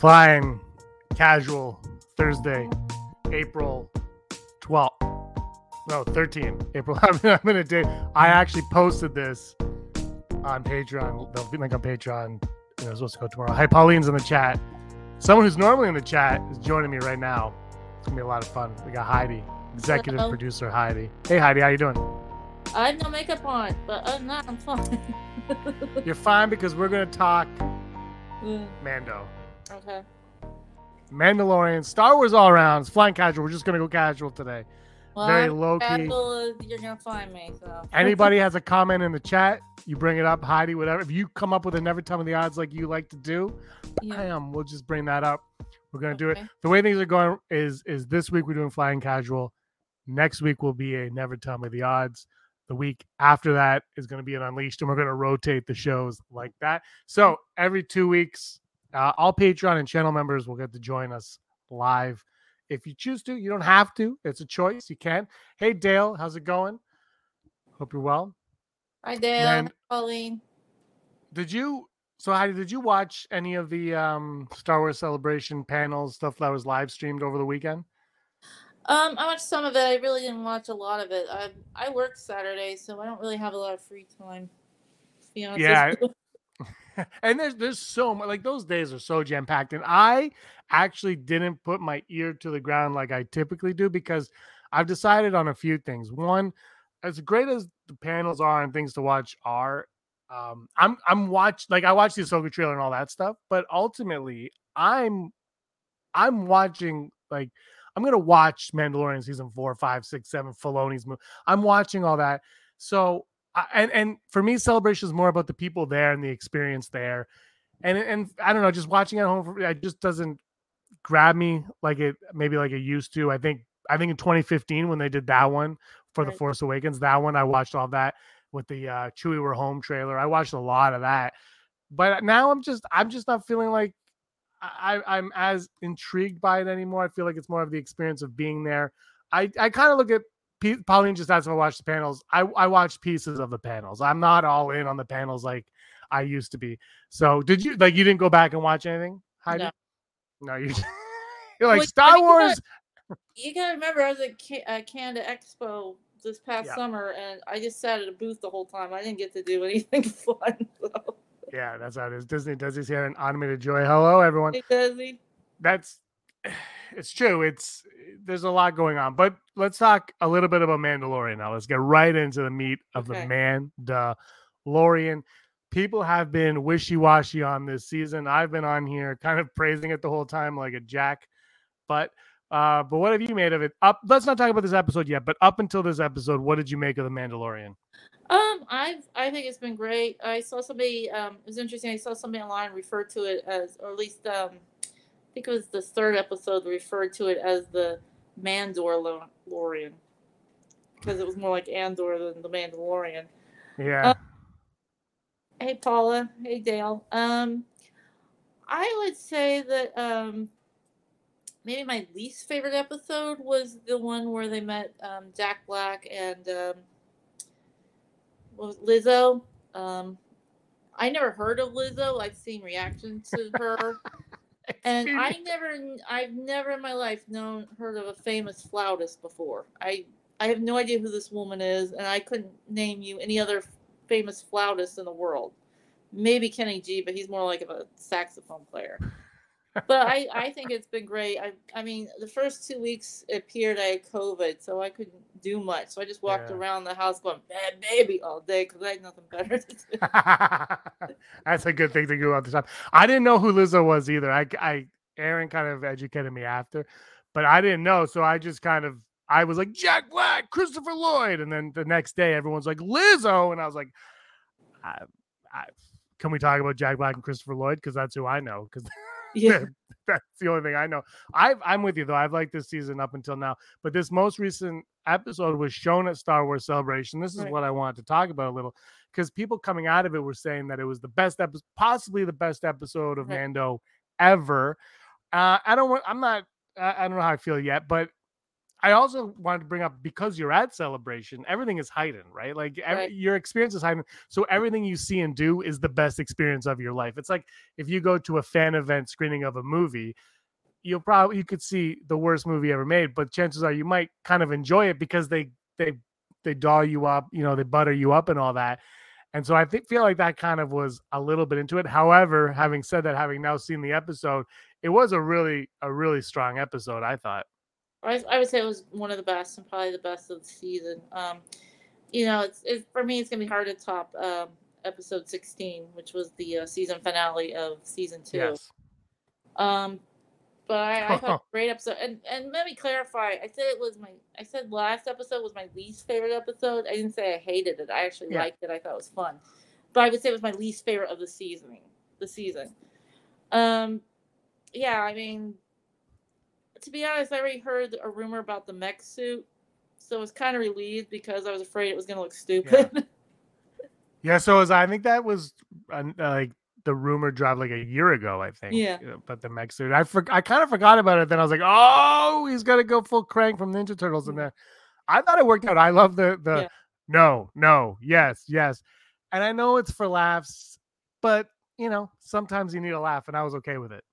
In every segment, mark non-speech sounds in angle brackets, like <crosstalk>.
Flying casual Thursday, April 12th. No, 13. April. <laughs> I'm, I'm in a day. I actually posted this on Patreon. Link on Patreon. You know, supposed to go tomorrow. Hi, Pauline's in the chat. Someone who's normally in the chat is joining me right now. It's gonna be a lot of fun. We got Heidi, executive Hello. producer Heidi. Hey Heidi, how you doing? I have no makeup on, but other than that, I'm fine. You're fine because we're gonna talk <laughs> Mando. Okay. Mandalorian, Star Wars all around. Flying casual. We're just gonna go casual today. Well, Very I'm low key. casual You're gonna find me. So. <laughs> Anybody has a comment in the chat, you bring it up, Heidi, whatever. If you come up with a never tell me the odds like you like to do, Yeah. bam, we'll just bring that up. We're gonna do it. The way things are going is is this week we're doing flying casual. Next week will be a never tell me the odds. The week after that is going to be an unleashed, and we're going to rotate the shows like that. So every two weeks, uh, all Patreon and channel members will get to join us live. If you choose to, you don't have to. It's a choice. You can. Hey Dale, how's it going? Hope you're well. Hi, Dale. Hi, Pauline. Did you? So, Heidi, did you watch any of the um, Star Wars Celebration panels stuff that was live streamed over the weekend? Um, I watched some of it. I really didn't watch a lot of it. I I work Saturday, so I don't really have a lot of free time. To be honest. Yeah. <laughs> and there's there's so much like those days are so jam packed, and I actually didn't put my ear to the ground like I typically do because I've decided on a few things. One, as great as the panels are and things to watch are, um, I'm I'm watch like I watched the Ahsoka trailer and all that stuff, but ultimately I'm I'm watching like I'm gonna watch Mandalorian season four, five, six, seven, Filoni's movie. I'm watching all that. So and and for me, celebration is more about the people there and the experience there. And and I don't know, just watching at home, for, it just doesn't grab me like it maybe like it used to. I think I think in 2015 when they did that one for the Force Awakens, that one I watched all that with the uh Chewie We're Home trailer. I watched a lot of that. But now I'm just I'm just not feeling like I, I'm as intrigued by it anymore. I feel like it's more of the experience of being there. I, I kind of look at P- Pauline just asked if I watched the panels. I, I watched pieces of the panels. I'm not all in on the panels like I used to be. So did you like you didn't go back and watch anything? Heidi? No. No, you <laughs> you're like Well, I Star mean, Wars. You gotta remember, I was at uh, Canada Expo this past Yeah. summer, and I just sat at a booth the whole time. I didn't get to do <laughs> anything fun. So. Yeah, that's how it is. Disney does this here an animated joy. Hello, everyone. Hey, Desi. that's it's true. It's there's a lot going on, but let's talk a little bit about Mandalorian now. Let's get right into the meat of Okay. the Mandalorian. People have been wishy-washy on this season. I've been on here kind of praising it the whole time like a jack. But uh but what have you made of it? Up let's not talk about this episode yet, but up until this episode, what did you make of the Mandalorian? Um, I I think it's been great. I saw somebody. Um, it was interesting. I saw somebody online refer to it as, or at least um, I think it was the third episode referred to it as the Mandalorian because it was more like Andor than the Mandalorian. Yeah. Hey Paula. Hey Dale. Um, I would say that um, maybe my least favorite episode was the one where they met um, Jack Black and um, was Lizzo. Um, I never heard of Lizzo. I've seen reactions to her, <laughs> and I never, I've never in my life known heard of a famous flautist before. I I have no idea who this woman is, and I couldn't name you any other famous flautist in the world. Maybe Kenny G, but he's more like of a saxophone player. But I, I think it's been great. I, I mean, the first two weeks it appeared I had COVID, so I couldn't do much. So I just walked Yeah. around the house going "bad baby" all day because I had nothing better to do. <laughs> That's a good thing to do all the time. I didn't know who Lizzo was either. I, I, Aaron kind of educated me after, but I didn't know. So I just kind of, I was like Jack Black, Christopher Lloyd, and then the next day everyone's like Lizzo, and I was like, I, I, can we talk about Jack Black and Christopher Lloyd because that's who I know because Yeah, <laughs> that's the only thing I know. I I'm with you though. I've liked this season up until now, but this most recent episode was shown at Star Wars Celebration. This is Right. what I wanted to talk about a little because people coming out of it were saying that it was the best episode, possibly the best episode of Right. Mando ever. Uh, I don't want. I'm not. I, I don't know how I feel yet, but I also wanted to bring up because you're at celebration, everything is heightened, right? Like every, Right. your experience is heightened. So everything you see and do is the best experience of your life. It's like if you go to a fan event screening of a movie, you'll probably you could see the worst movie ever made, but chances are you might kind of enjoy it because they they they doll you up, you know, they butter you up and all that. And so I think feel like that kind of was a little bit into it. However, having said that, having now seen the episode, it was a really a really strong episode. I thought. I, I would say it was one of the best and probably the best of the season. Um, you know, it's, it's for me, it's gonna be hard to top um, episode sixteen, which was the uh, season finale of season two. Yes. Um, but I, I thought it was a great episode. And and let me clarify. I said it was my. I said last episode was my least favorite episode. I didn't say I hated it. I actually Yeah. liked it. I thought it was fun. But I would say it was my least favorite of the season. The season. Um, yeah. I mean, to be honest, I already heard a rumor about the mech suit, so I was kind of relieved because I was afraid it was gonna look stupid. Yeah, <laughs> so as I think that was uh, like the rumor dropped like a year ago, I think. Yeah. uh, But the mech suit, I for, I kind of forgot about it. Then I was like, oh, he's gonna go full Krang from Ninja Turtles in there. I thought it worked out. I love the the Yeah. no, no, yes, yes, and I know it's for laughs, but you know sometimes you need a laugh, and I was okay with it.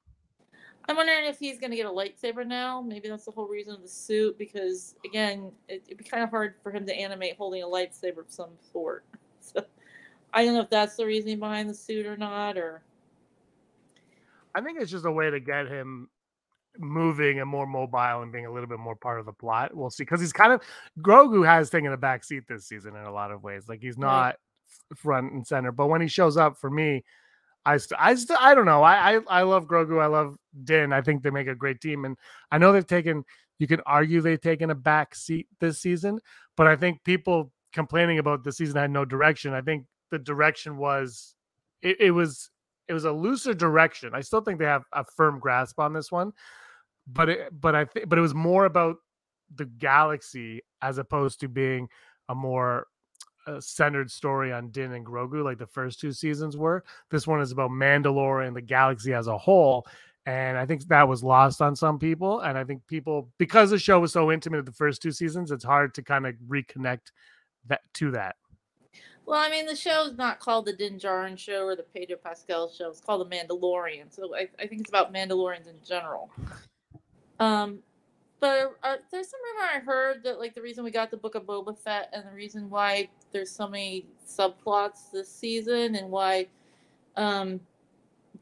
I'm wondering if he's gonna get a lightsaber now. Maybe that's the whole reason of the suit, because again, it, it'd be kind of hard for him to animate holding a lightsaber of some sort. <laughs> So I don't know if that's the reasoning behind the suit or not, or I think it's just a way to get him moving and more mobile and being a little bit more part of the plot. We'll see because he's kind of Grogu has taken a back seat this season in a lot of ways. Like he's not f- front and center, but when he shows up for me, I st- I st- I don't know. I, I I love Grogu. I love Din. I think they make a great team, and I know they've taken. You can argue they've taken a back seat this season, but I think people complaining about the season had no direction. I think the direction was it, it was it was a looser direction. I still think they have a firm grasp on this one, but it, but I think but it was more about the galaxy as opposed to being a more centered story on Din and Grogu like the first two seasons were. This one is about Mandalore and the galaxy as a whole. And I think that was lost on some people. And I think people, because the show was so intimate the first two seasons, it's hard to kind of reconnect that to that. well, I mean, the show's not called the Din Djarin show or the Pedro Pascal show. It's called the Mandalorian. So I, I think it's about Mandalorians in general. Um, but uh, there's some rumor I heard that like the reason we got the Book of Boba Fett and the reason why there's so many subplots this season and why um,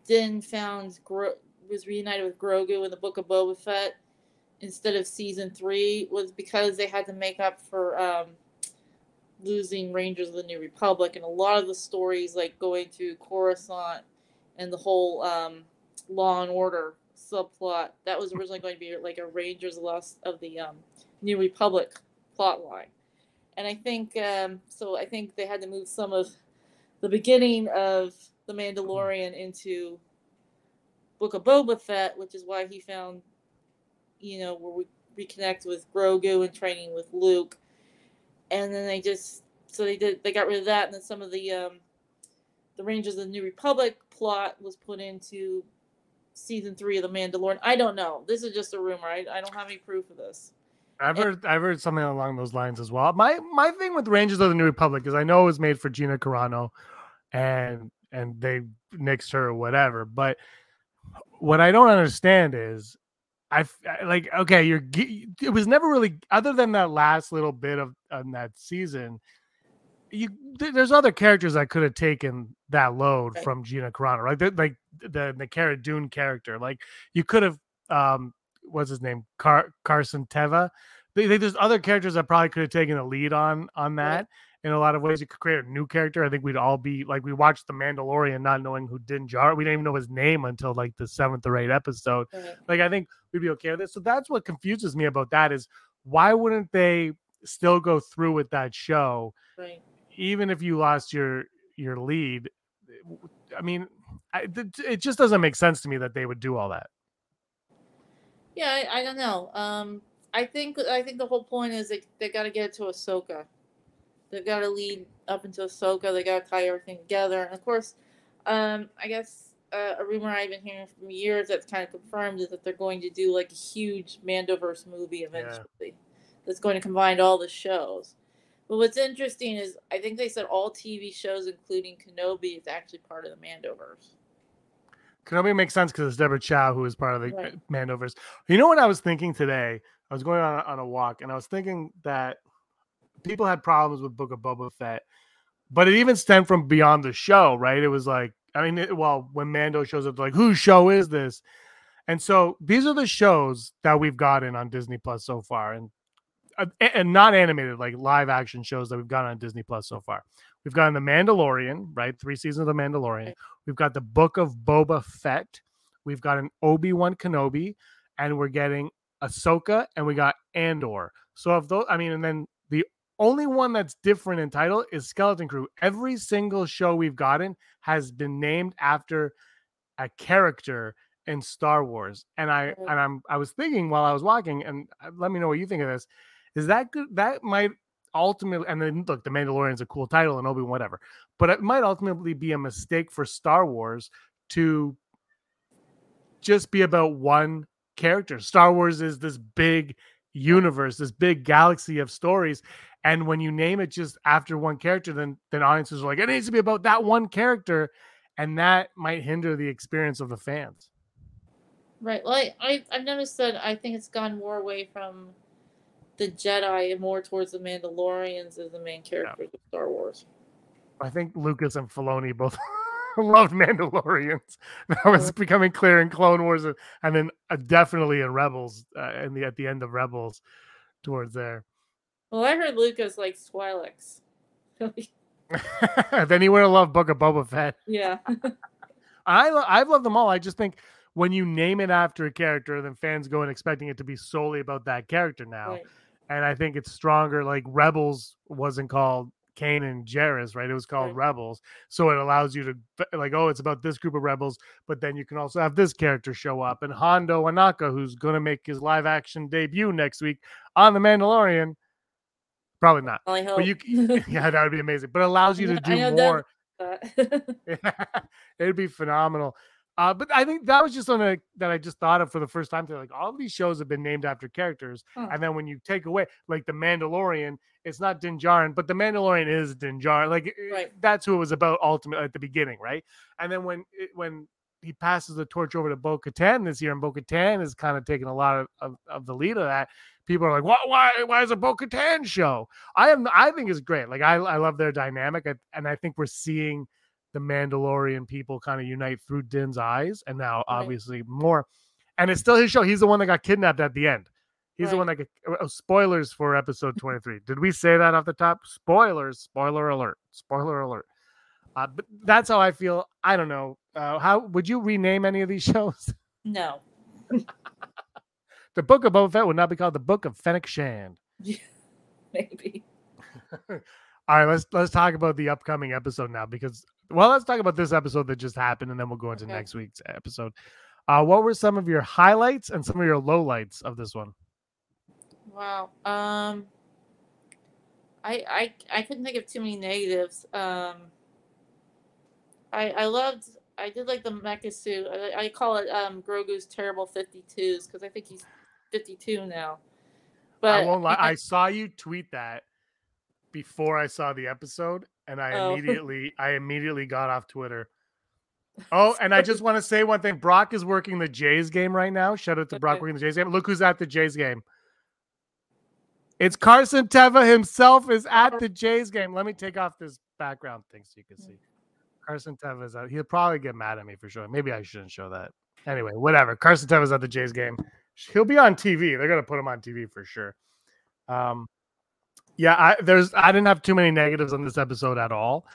Din found Gro- was reunited with Grogu in the Book of Boba Fett instead of season three was because they had to make up for um, losing Rangers of the New Republic and a lot of the stories like going to Coruscant and the whole um, Law and Order subplot that was originally going to be like a Rangers lost of the um, New Republic plot line. And I think um, so. I think they had to move some of the beginning of the Mandalorian into Book of Boba Fett, which is why he found, you know, where we reconnect with Grogu and training with Luke. And then they just so they did they got rid of that, and then some of the um, the Rangers of the New Republic plot was put into season three of The Mandalorian. I don't know. This is just a rumor. I, I don't have any proof of this. I've heard I've heard something along those lines as well. My my thing with Rangers of the New Republic is I know it was made for Gina Carano, and and they nixed her or whatever. But what I don't understand is, I like okay, you're it was never really other than that last little bit of on that season. You there's other characters that could have taken that load Right. from Gina Carano, right? The- Like the the Cara Dune character, like you could have um what's his name Car- Carson Teva. They, they- there's other characters that probably could have taken the lead on on that. In a lot of ways, you could create a new character. I think we'd all be like we watched The Mandalorian, not knowing who Din Jar. We didn't even know his name until like the seventh or eighth episode. Right. Like I think we'd be okay with it. So that's what confuses me about that is why wouldn't they still go through with that show, Right. even if you lost your your lead? I mean, I, it just doesn't make sense to me that they would do all that. Yeah, I, I don't know. Um, I think I think the whole point is they, they got to get to Ahsoka. They've got to lead up into Ahsoka. They got to tie everything together. And of course, um, I guess uh, a rumor I've been hearing from years that's kind of confirmed is that they're going to do like a huge Mandoverse movie eventually. that's going to combine all the shows. But what's interesting is I think they said all TV shows, including Kenobi, is actually part of the Mandoverse. Kenobi makes sense because it's Deborah Chow who is part of the Right. Mandoverse. You know what I was thinking today? I was going on, on a walk and I was thinking that people had problems with Book of Boba Fett, but it even stemmed from beyond the show, right? It was like, I mean, it, well, when Mando shows up, like, whose show is this? And so these are the shows that we've gotten on Disney Plus so far, and uh, a- and not animated, like live action shows that we've gotten on Disney Plus so far. We've gotten The Mandalorian, right? Three seasons of The Mandalorian. We've got the Book of Boba Fett. We've got an Obi Wan Kenobi, and we're getting Ahsoka, and we got Andor. So of those, I mean, and then the only one that's different in title is Skeleton Crew. Every single show we've gotten has been named after a character in Star Wars. And I and I'm I was thinking while I was walking, and uh, let me know what you think of this. Is that good? That might ultimately, and then look, The Mandalorian's a cool title and Obi whatever, but it might ultimately be a mistake for Star Wars to just be about one character. Star Wars is this big universe, this big galaxy of stories. And when you name it just after one character, then then audiences are like, it needs to be about that one character, and that might hinder the experience of the fans. Right. Well, I, I I've noticed that I think it's gone more away from the Jedi and more towards the Mandalorians as the main characters of Star Wars. I think Lucas and Filoni both <laughs> loved Mandalorians. <laughs> That was Yeah. becoming clear in Clone Wars, and and then uh, definitely in Rebels, uh, in the at the end of Rebels, towards there. Well, I heard Lucas likes Twi'leks. <laughs> then he would have loved Book of Boba Fett. yeah. I lo- I've loved them all. I just think when you name it after a character, then fans go in expecting it to be solely about that character now. Right. And I think it's stronger. Like Rebels wasn't called Kanan Jarrus, right? It was called Right. Rebels. So it allows you to like, oh, it's about this group of rebels, but then you can also have this character show up and Hondo Ohnaka, who's gonna make his live action debut next week on The Mandalorian. Probably not. But you <laughs> <laughs> yeah, that would be amazing. But it allows you to do more. that. <laughs> It'd be phenomenal. Uh, but I think that was just on a that I just thought of for the first time. Today. Like all these shows have been named after characters, Huh. and then when you take away, like the Mandalorian, it's not Din Djarin, but the Mandalorian is Din Djarin. Like Right. that's who it was about ultimately at the beginning, right? And then when it, when he passes the torch over to Bo Katan this year, and Bo Katan is kind of taking a lot of, of, of the lead of that. People are like, "Why? Why? Why is a Bo Katan show?" I am. I think it's great. Like I, I love their dynamic, and I think we're seeing the Mandalorian people kind of unite through Din's eyes, and now Right. obviously more. And it's still his show. He's the one that got kidnapped at the end. He's the one that got oh, spoilers for episode <laughs> 23. Did we say that off the top? Spoilers, spoiler alert, spoiler alert. Uh, but that's how I feel. I don't know. Uh, how would you rename any of these <laughs> shows? no. The Book of Boba Fett would not be called the Book of Fennec Shand. Yeah, <laughs> Maybe. All right, let's let's talk about the upcoming episode now because well, let's talk about this episode that just happened and then we'll go into Okay. next week's episode. Uh, what were some of your highlights and some of your lowlights of this one? Wow. Um. I I I couldn't think of too many negatives. Um. I I loved. I did like the mecha suit. I, I call it um Grogu's terrible fifty twos because I think he's fifty two now. But I won't lie. I- I saw you tweet that before I saw the episode, and I Oh. <laughs> immediately I immediately got off Twitter. <laughs> Oh, and I just want to say one thing. Brock is working the Jays game right now. Shout out to Brock working the Jays game. Look who's at the Jays game. It's Carson Teva himself is at the Jays game. Let me take off this background thing so you can see. Carson Teva is out. He'll probably get mad at me for sure. Maybe I shouldn't show that. Anyway, whatever. Carson Teva's at the Jays game. He'll be on TV. They're gonna put him on TV for sure. Um, yeah, I there's I didn't have too many negatives on this episode at all.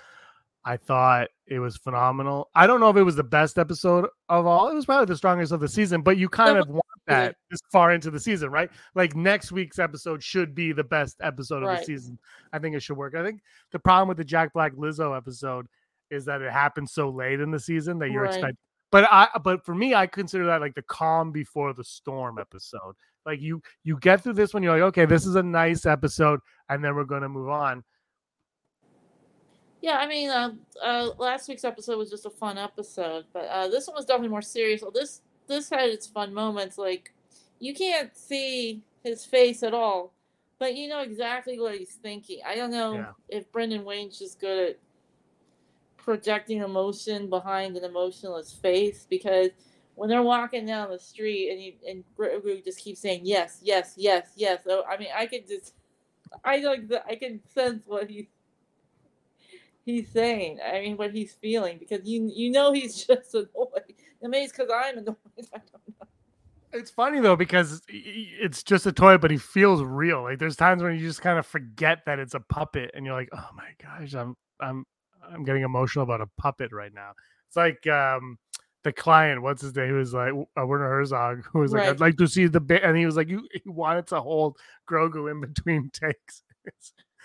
I thought it was phenomenal. I don't know if it was the best episode of all. It was probably the strongest of the season, but you kind No, of want that this far into the season, right? Like next week's episode should be the best episode of the season. I think it should work. I think the problem with the Jack Black Lizzo episode is that it happened so late in the season that you're Right. expecting. But I but for me, I consider that like the calm before the storm episode. Like you you get through this one, you're like, okay, this is a nice episode, and then we're gonna move on. Yeah, I mean, uh, uh, last week's episode was just a fun episode, but uh, this one was definitely more serious. Well, this this had its fun moments. Like, you can't see his face at all, but you know exactly what he's thinking. I don't know Yeah. if Brendan Wayne's just good at projecting emotion behind an emotionless face because when they're walking down the street and you and Grogu just keeps saying yes, yes, yes, yes. So I mean, I could just, I like the, I can sense what he he's saying. I mean, what he's feeling because you you know he's <laughs> just annoyed. Mean, it's because I'm annoyed. <laughs> I don't know. It's funny though because it's just a toy, but he feels real. Like there's times when you just kind of forget that it's a puppet, and you're like, "Oh my gosh, I'm I'm I'm getting emotional about a puppet right now." It's like um the client, what's his name? He was like uh, Werner Herzog, <laughs> who was like, Right. "I'd like to see the bit," and he was like, "You he wanted to hold Grogu in between <laughs> takes."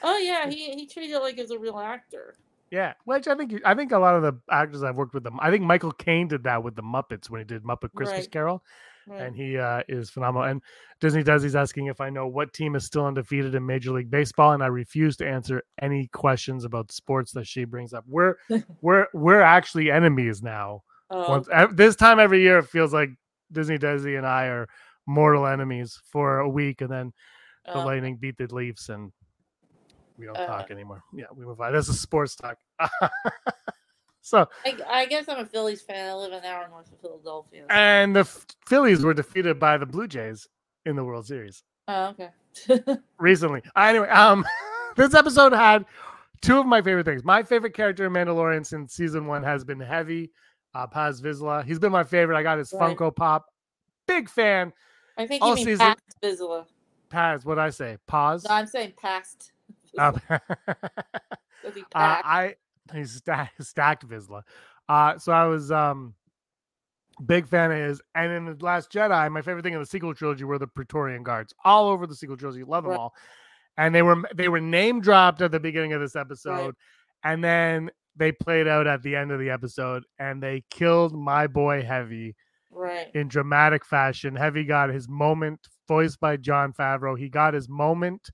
Oh yeah, <laughs> he he treated it like as a real actor. yeah, which I think I think a lot of the actors I've worked with them. I think Michael Caine did that with the Muppets when he did Muppet Christmas Right. Carol. Right. and he uh, is phenomenal. And Disney does. He's asking if I know what team is still undefeated in Major League Baseball, and I refuse to answer any questions about sports that she brings up. We're we're we're actually enemies now. Oh, Once this time every year, it feels like Disney Desi and I are mortal enemies for a week, and then the oh, Lightning beat the Leafs, and we don't Uh. talk anymore. Yeah, we move on. This is sports talk. <laughs> so I, I guess I'm a Phillies fan. I live an hour north of Philadelphia. and the Phillies were defeated by the Blue Jays in the World Series. Oh, okay. <laughs> recently. Anyway, um, <laughs> this episode had two of my favorite things. My favorite character in Mandalorian since season one has been Heavy, uh, Paz Vizsla. He's been my favorite. I got his Right. Funko Pop. Big fan. I think All season- past Vizsla. Paz, what I say? Paz. No, I'm saying past. <laughs> Um, he uh. I he's stacked, stacked Vizsla. Uh, so I was um big fan of his. And in the Last Jedi, my favorite thing in the sequel trilogy were the Praetorian Guards, all over the sequel trilogy. Love them Right. all. And they were they were name dropped at the beginning of this episode, and then they played out at the end of the episode, and they killed my boy Heavy right. in dramatic fashion. Heavy got his moment, voiced by Jon Favreau. He got his moment,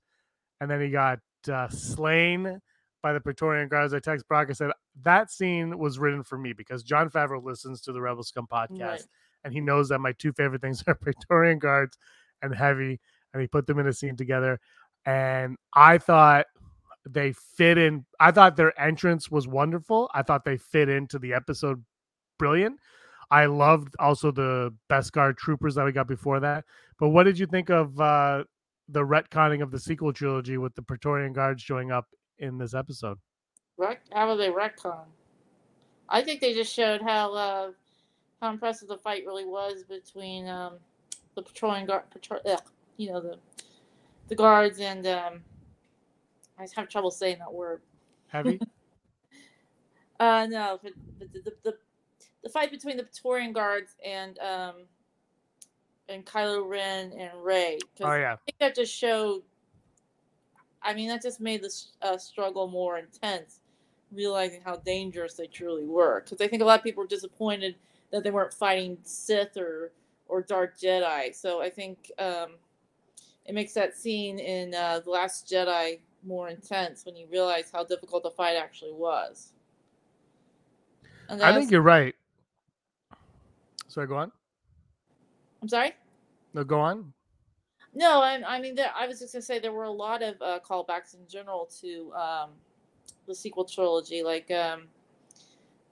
and then he got uh, slain by the Praetorian Guards. I text Brock. I said that scene was written for me because Jon Favreau listens to the Rebel Scum podcast, Right. and he knows that my two favorite things <laughs> are Praetorian Guards and Heavy, and he put them in a scene together. And I thought they fit in. I thought their entrance was wonderful. I thought they fit into the episode brilliant. I loved also the Beskar troopers that we got before that. But what did you think of uh, the retconning of the sequel trilogy with the Praetorian Guards showing up in this episode? How are they retcon? I think they just showed how uh, how impressive the fight really was between um, the Praetorian guard, patrol, ugh, you know the the guards and um, I have trouble saying that word. Heavy? <laughs> Uh, no, but, but the, the, the the fight between the Praetorian guards and um and Kylo Ren and Rey. oh yeah. I think that just showed. I mean, that just made the uh, struggle more intense, realizing how dangerous they truly were. Because I think a lot of people were disappointed that they weren't fighting Sith or or Dark Jedi. So I think um, it makes that scene in uh, the Last Jedi more intense when you realize how difficult the fight actually was. I think you're right. Sorry, go on. I'm sorry. No, go on. No, I, I mean, there, I was just gonna say there were a lot of uh, callbacks in general to um, the sequel trilogy, like um,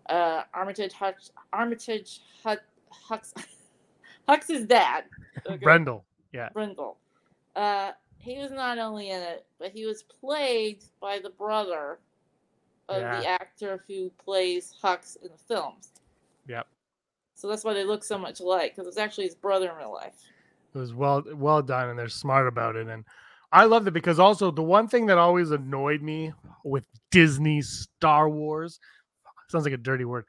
uh, Armitage Hutch, Armitage Hux, <laughs> Hux's dad, okay, Brendol. Yeah. Brendol, Uh, he was not only in it, but he was played by the brother of Yeah. the actor who plays Hux in the films. Yep. So that's why they look so much alike, because it's actually his brother in real life. It was well well done and they're smart about it. And I loved it because also the one thing that always annoyed me with Disney Star Wars sounds like a dirty word.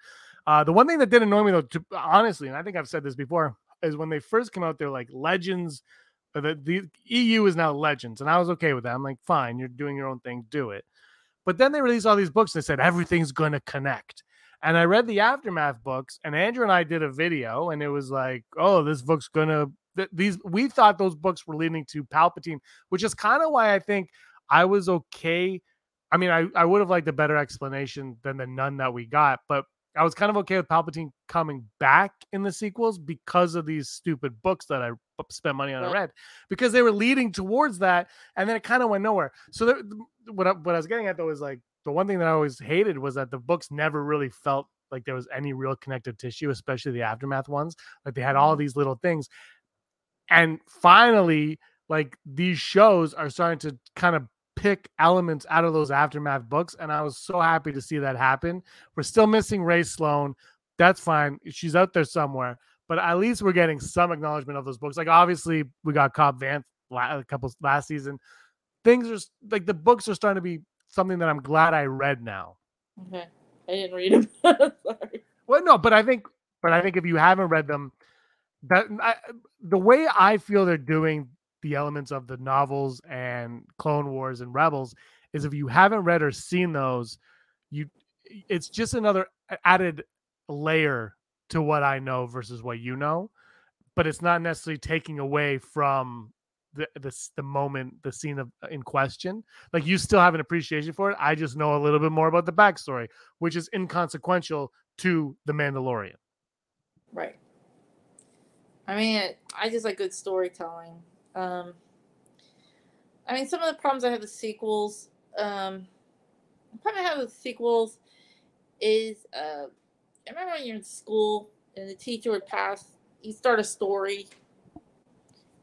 Uh, the one thing that did annoy me though, to, honestly, and I think I've said this before, is when they first came out, they're like Legends. Uh, The, the EU is now Legends, and I was okay with that. I'm like, fine, you're doing your own thing, do it. But then they released all these books and they said everything's going to connect. And I read the aftermath books, and Andrew and I did a video, and it was like, oh, this book's gonna. Th- these we thought those books were leading to Palpatine, which is kind of why I think I was okay. I mean, I, I would have liked a better explanation than the none that we got, but I was kind of okay with Palpatine coming back in the sequels because of these stupid books that I spent money on and read because they were leading towards that, and then it kind of went nowhere. So there, what I, what I was getting at though is like the one thing that I always hated was that the books never really felt like there was any real connective tissue, especially the aftermath ones. Like they had all Mhm. these little things, and finally, like these shows are starting to kind of pick elements out of those aftermath books, and I was so happy to see that happen. We're still missing Rae Sloane. That's fine. She's out there somewhere, but at least we're getting some acknowledgement of those books. Like obviously, we got Cobb Vanth a couple last season. Things are like the books are starting to be something that I'm glad I read now. Okay. I didn't read them. <laughs> Sorry. Well, no, but I think, but I think if you haven't read them, that I, the way I feel they're doing the elements of the novels and Clone Wars and Rebels is mm. if you haven't read or seen those, you, it's just another added layer to what I know versus what you know, but it's not necessarily taking away from the the, the moment the scene of uh, in question like you still have an appreciation for it i just know a little bit more about the backstory which is inconsequential to the Mandalorian. Right. I mean, it, I just like good storytelling. Um, I mean, some of the problems I have with sequels, um, the problem I have with sequels is, uh, I remember when you're in school and the teacher would pass, you start a story,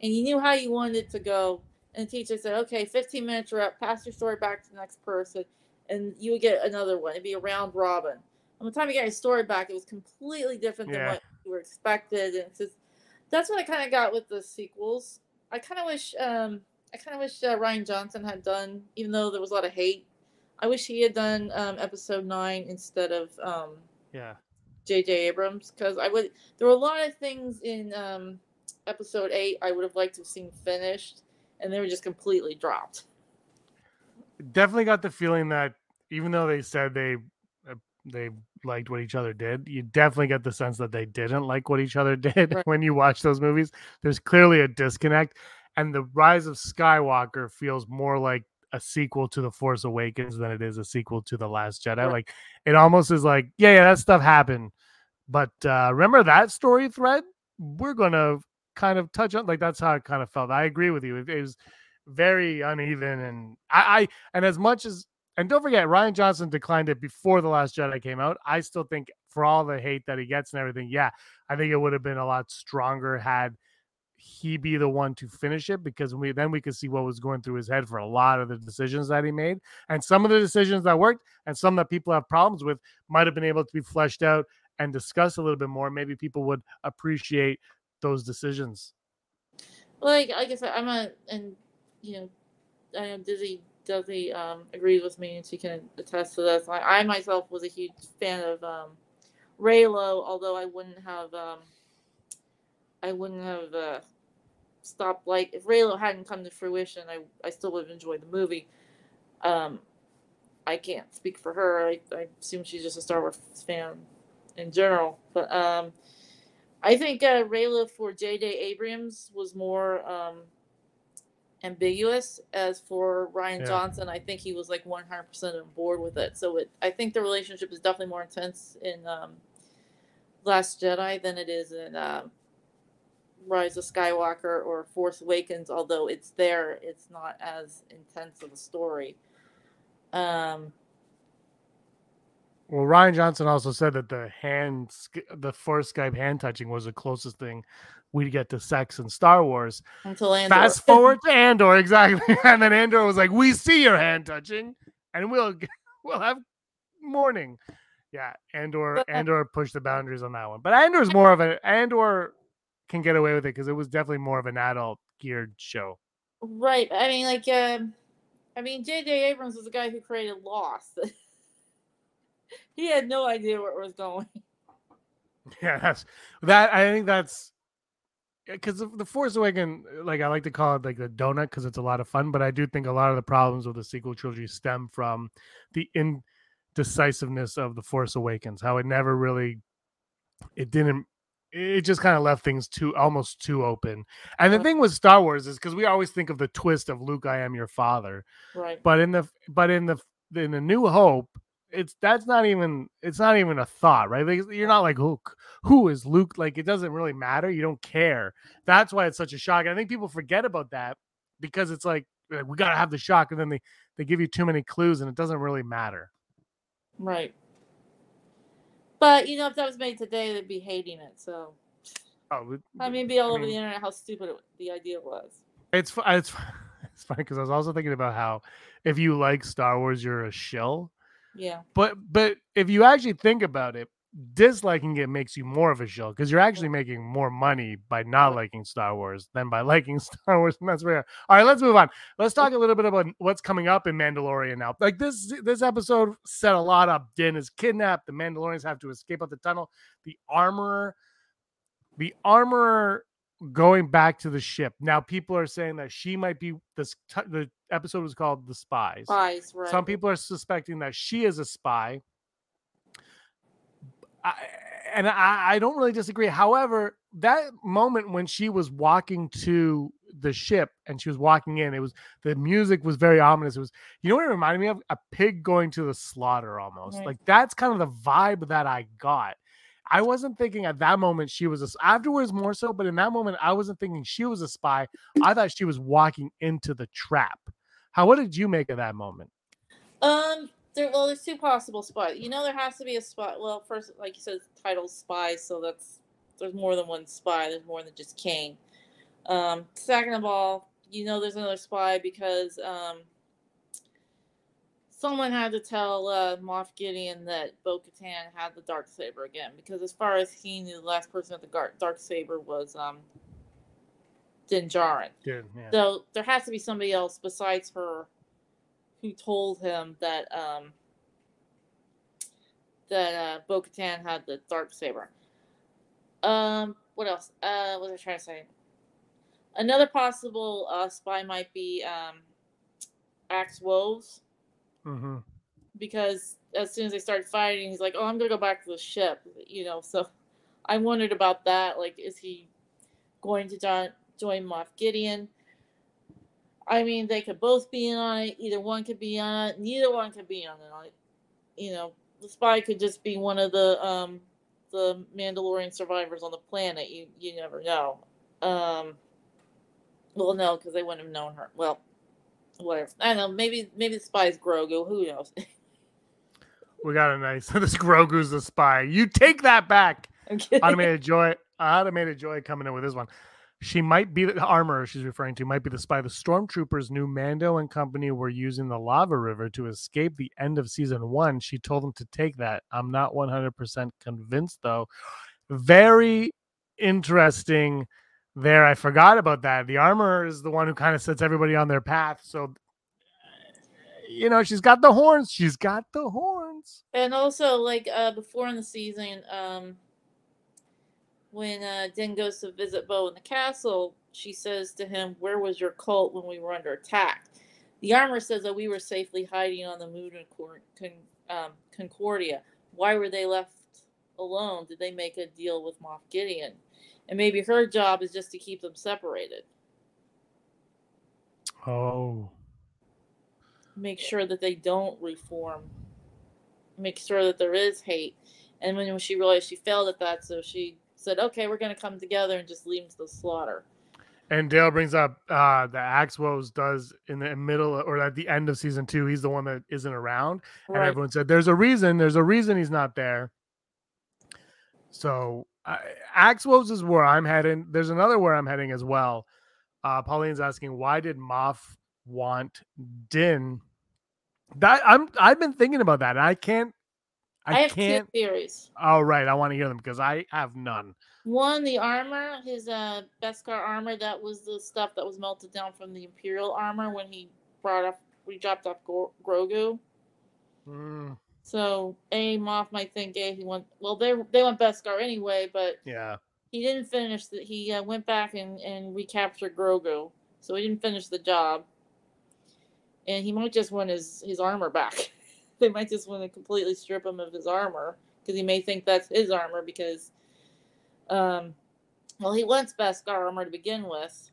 and you knew how you wanted it to go, and the teacher said, "Okay, 15 minutes are up. Pass your story back to the next person," and you would get another one. It'd be a round robin. And by the time you got your story back, it was completely different than what you were expected, and it's just that's what I kind of got with the sequels. I kind of wish, um, I kind of wish uh, Rian Johnson had done, even though there was a lot of hate. I wish he had done um, episode nine instead of um, Yeah. J.J. Abrams because I would. There were a lot of things in um, episode eight I would have liked to have seen finished, and they were just completely dropped. Definitely got the feeling that even though they said they uh, they liked what each other did, you definitely get the sense that they didn't like what each other <laughs> did Right. when you watch those movies. There's clearly a disconnect, and the Rise of Skywalker feels more like a sequel to The Force Awakens than it is a sequel to The Last Jedi. Right. Like it almost is like, yeah, yeah, that stuff happened, but uh, remember that story thread? We're gonna kind of touch on like that's how it kind of felt. I agree with you. It, it was very uneven, and I, I and as much as and don't forget, Rian Johnson declined it before The Last Jedi came out. I still think, for all the hate that he gets and everything, yeah, I think it would have been a lot stronger had he be the one to finish it because we then we could see what was going through his head for a lot of the decisions that he made. And some of the decisions that worked and some that people have problems with might have been able to be fleshed out and discussed a little bit more. Maybe people would appreciate those decisions. Like, like I said, I'm a, and you know, i am Dizzy Dizzy um, agrees with me, and she can attest to this. Like, I myself was a huge fan of um, Reylo, although I wouldn't have, um, I wouldn't have uh, stopped. Like, if Reylo hadn't come to fruition, I, I still would have enjoyed the movie. Um, I can't speak for her. I, I assume she's just a Star Wars fan in general, but um, I think uh, Reylo for J.J. Abrams was more um, ambiguous. As for Rian Yeah. Johnson, I think he was like 100% on board with it. So it, I think the relationship is definitely more intense in um, Last Jedi than it is in um, Rise of Skywalker or Force Awakens. Although it's there, it's not as intense of a story. Um, Well, Rian Johnson also said that the hand, the force Skype hand touching was the closest thing we'd get to sex and Star Wars. until Andor. Fast <laughs> forward to Andor, exactly, <laughs> and then Andor was like, "We see your hand touching, and we'll <laughs> we'll have morning." Yeah, Andor uh, Andor pushed the boundaries on that one, but Andor's more of a Andor can get away with it because it was definitely more of an adult geared show. Right. I mean, like, um, I mean, J.J. Abrams was the guy who created Lost. he had no idea where it was going. Yeah, that's that. I think that's because the Force Awakens, uh, like I like to call it like the donut because it's a lot of fun. But I do think a lot of the problems with the sequel trilogy stem from the indecisiveness of the Force Awakens. How it never really, it didn't. It just kind of left things too almost too open. And the thing with Star Wars is because we always think of the twist of Luke, I am your father. Right. But in the but in the in the New Hope, it's that's not even it's not even a thought, right? Like, you're not like who who is Luke? Like it doesn't really matter. You don't care. That's why it's such a shock. And I think people forget about that because it's like we gotta have the shock, and then they they give you too many clues, and it doesn't really matter. Right. But you know, if that was made today, they'd be hating it. So. Oh, I mean, be all I over mean, the internet how stupid it, the idea was. It's it's <laughs> it's funny because I was also thinking about how if you like Star Wars, you're a shill. Yeah. But but if you actually think about it, disliking it makes you more of a shill because you're actually making more money by not liking Star Wars than by <laughs> liking Star Wars. And that's rare. All right, let's move on. Let's talk a little bit about what's coming up in Mandalorian now. Like this this episode set a lot up. Din is kidnapped. The Mandalorians have to escape out the tunnel. The armorer, the armorer going back to the ship. Now people are saying that she might be this the episode was called The Spies. Spies, right. Some people are suspecting that she is a spy. I, and I, I don't really disagree. However, that moment when she was walking to the ship and she was walking in, it was the music was very ominous. It was, you know what it reminded me of? A pig going to the slaughter almost. Right. Like that's kind of the vibe that I got. I wasn't thinking at that moment she was a afterwards more so, but in that moment I wasn't thinking she was a spy. I thought she was walking into the trap. How what did you make of that moment? Um, there well, there's two possible spies. You know, there has to be a spy. Well, first, like you said, title spy, so that's there's more than one spy. There's more than just Kane. Um, second of all, you know, there's another spy because um, someone had to tell uh, Moff Gideon that Bo Katan had the dark saber again, because as far as he knew, the last person with the dark saber was um, Din Djarin. Yeah. So there has to be somebody else besides her who told him that um, that uh, Bo Katan had the dark saber. Um, what else? Uh, what was I trying to say? Another possible uh, spy might be um, Axe Woves. Mm-hmm. Because as soon as they started fighting, he's like, "Oh, I'm gonna go back to the ship," you know. So I wondered about that. Like, is he going to join Moff Gideon? I mean, they could both be in on it. Either one could be on it. Neither one could be on it. You know, the spy could just be one of the um, the Mandalorian survivors on the planet. You you never know. Um, well, no, because they wouldn't have known her. Well, whatever. I don't know. Maybe maybe the spy's Grogu. Who knows? <laughs> we got a nice. <laughs> this Grogu's the spy. You take that back. Automated Joy. Automated Joy coming in with this one. She might be the armor she's referring to, might be the spy. The stormtroopers knew Mando and company were using the lava river to escape the end of season one. She told them to take that. I'm not 100% convinced, though. Very interesting there. I forgot about that. The armor is the one who kind of sets everybody on their path. So, you know, she's got the horns. She's got the horns. And also, like uh, before in the season, um, when uh, Din goes to visit Bo in the castle, she says to him, "Where was your cult when we were under attack?" The armor says that we were safely hiding on the moon of um, Concordia. Why were they left alone? Did they make a deal with Moff Gideon? and maybe her job is just to keep them separated. Oh. Make sure that they don't reform. Make sure that there is hate. And when she realized she failed at that, so she said, "Okay, we're going to come together and just leave them to the slaughter." And Dale brings up uh the Axe Woves does in the middle or at the end of season two. He's the one that isn't around, right. and everyone said, "There's a reason. There's a reason he's not there." So uh, Axe Woves is where I'm heading. There's another where I'm heading as well. Uh, Pauline's asking, why did Moff want Din? That I'm I've been thinking about that. I can't. I, I have can't. two theories. Oh right, I want to hear them because I have none. One, the armor, his uh Beskar armor, that was the stuff that was melted down from the Imperial armor when he brought up, we dropped off Grogu. Mm. So A Moff might think A he went well they they went Beskar anyway, but yeah, he didn't finish. He uh, went back and and recaptured Grogu, so he didn't finish the job. And he might just want his his armor back. <laughs> <laughs> they might just want to completely strip him of his armor because he may think that's his armor because, um, well, he wants Beskar armor to begin with,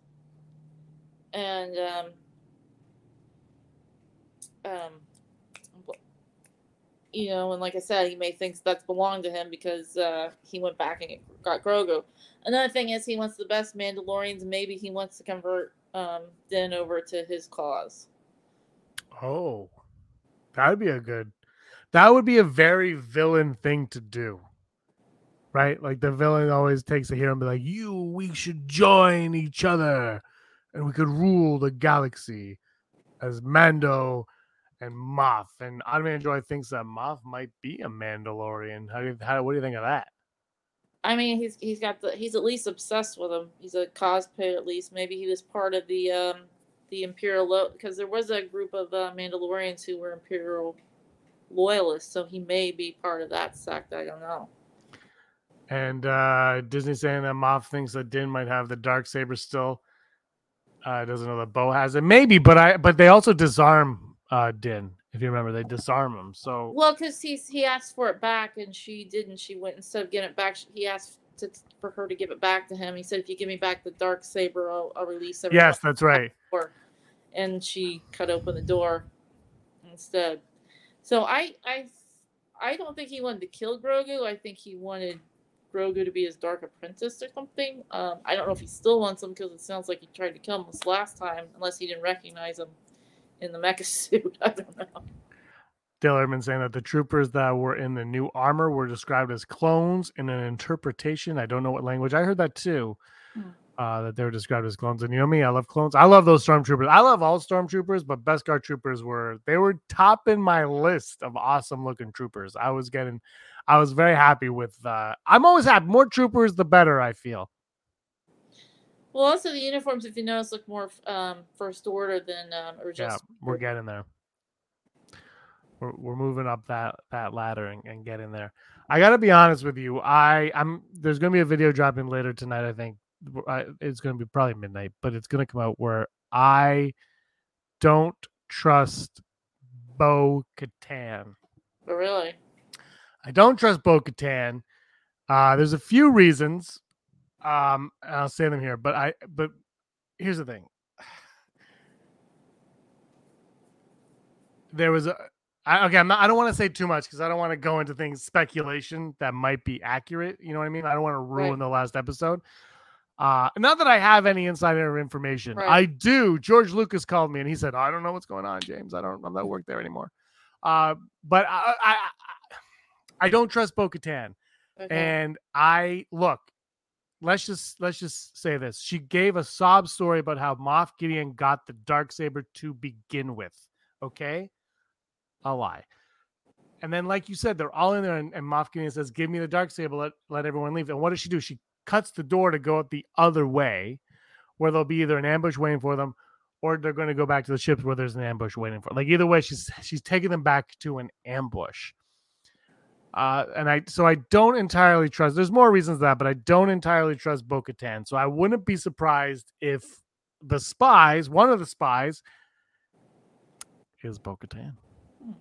and um, um you know, and like I said, he may think that's belonged to him because uh, he went back and got Grogu. Another thing is he wants the best Mandalorians. Maybe he wants to convert um, Din over to his cause. Oh, that would be a good. That would be a very villain thing to do. Right? Like the villain always takes a hero and be like, "You, we should join each other, and we could rule the galaxy." As Mando and Moff, and Ottoman Joy thinks that Moff might be a Mandalorian. How do you, how, what do you think of that? I mean, he's he's got the he's at least obsessed with him. He's a cosplay at least. Maybe he was part of the um the Imperial because there was a group of uh, Mandalorians who were Imperial loyalists, so he may be part of that sect. I don't know. And uh Disney saying that Moff thinks that Din might have the dark saber still. Uh doesn't know that Bo has it. Maybe, but I but they also disarm uh Din. If you remember, they disarm him. So well, because he's he asked for it back and she didn't. She went instead of getting it back. He asked to, for her to give it back to him. He said, "If you give me back the dark saber, I'll, I'll release it." Yes, that's right. And she cut open the door instead. So I I I don't think he wanted to kill Grogu. I think he wanted Grogu to be his dark apprentice or something. Um, I don't know if he still wants him because it sounds like he tried to kill him this last time, unless he didn't recognize him in the mecha <laughs> suit. I don't know. Dale Dillerman saying that the troopers that were in the new armor were described as clones in an interpretation. I don't know what language. I heard that too. Hmm. Uh, that they were described as clones. And you know me, I love clones. I love those stormtroopers. I love all stormtroopers, but Beskar troopers were they were top in my list of awesome looking troopers. I was getting, I was very happy with. Uh, I'm always happy. More troopers, the better. I feel. Well, also the uniforms, if you notice, look more um, first order than um, original. Yeah, we're getting there. We're, we're moving up that that ladder and, and getting there. I got to be honest with you. I I'm there's going to be a video dropping later tonight. I think I, it's going to be probably midnight, but it's going to come out where I don't trust Bo Katan. Oh, really? I don't trust Bo Katan. Uh, there's a few reasons. Um, I'll say them here, but I but here's the thing. There was a I, okay. I'm not, I don't want to say too much because I don't want to go into things speculation that might be accurate. You know what I mean? I don't want to ruin right. the last episode. Uh, not that I have any insider information. Right. I do. George Lucas called me and he said, "I don't know what's going on, James. I don't. I'm not work there anymore." Uh, but I, I, I don't trust Bo-Katan. Okay. And I look let's just let's just say this. She gave a sob story about how Moff Gideon got the dark saber to begin with. Okay, a lie. And then, like you said, they're all in there, and, and Moff Gideon says, "Give me the dark saber. Let let everyone leave." And what does she do? She cuts the door to go out the other way, where there'll be either an ambush waiting for them, or they're going to go back to the ships where there's an ambush waiting for. Them. Like either way, she's she's taking them back to an ambush. Uh, and I so I don't entirely trust. There's more reasons that, but I don't entirely trust Bo. So I wouldn't be surprised if the spies, one of the spies, is Bo. Hmm.